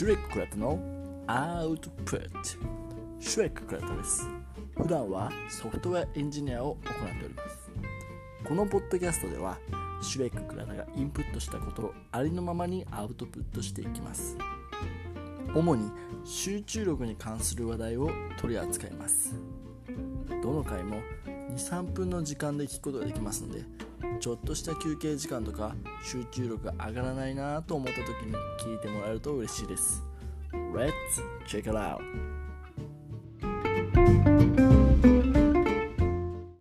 シュレッククラタの？アウトプットシュレッククラタです。普段はソフトウェアエンジニアを行っております。このポッドキャストではシュレッククラタがインプットしたことをありのままにアウトプットしていきます。主に集中力に関する話題を取り扱います。どの回も23分の時間で聞くことができますのでちょっとした休憩時間とか集中力が上がらないなと思った時に聞いてもらえると嬉しいです Let's check it out!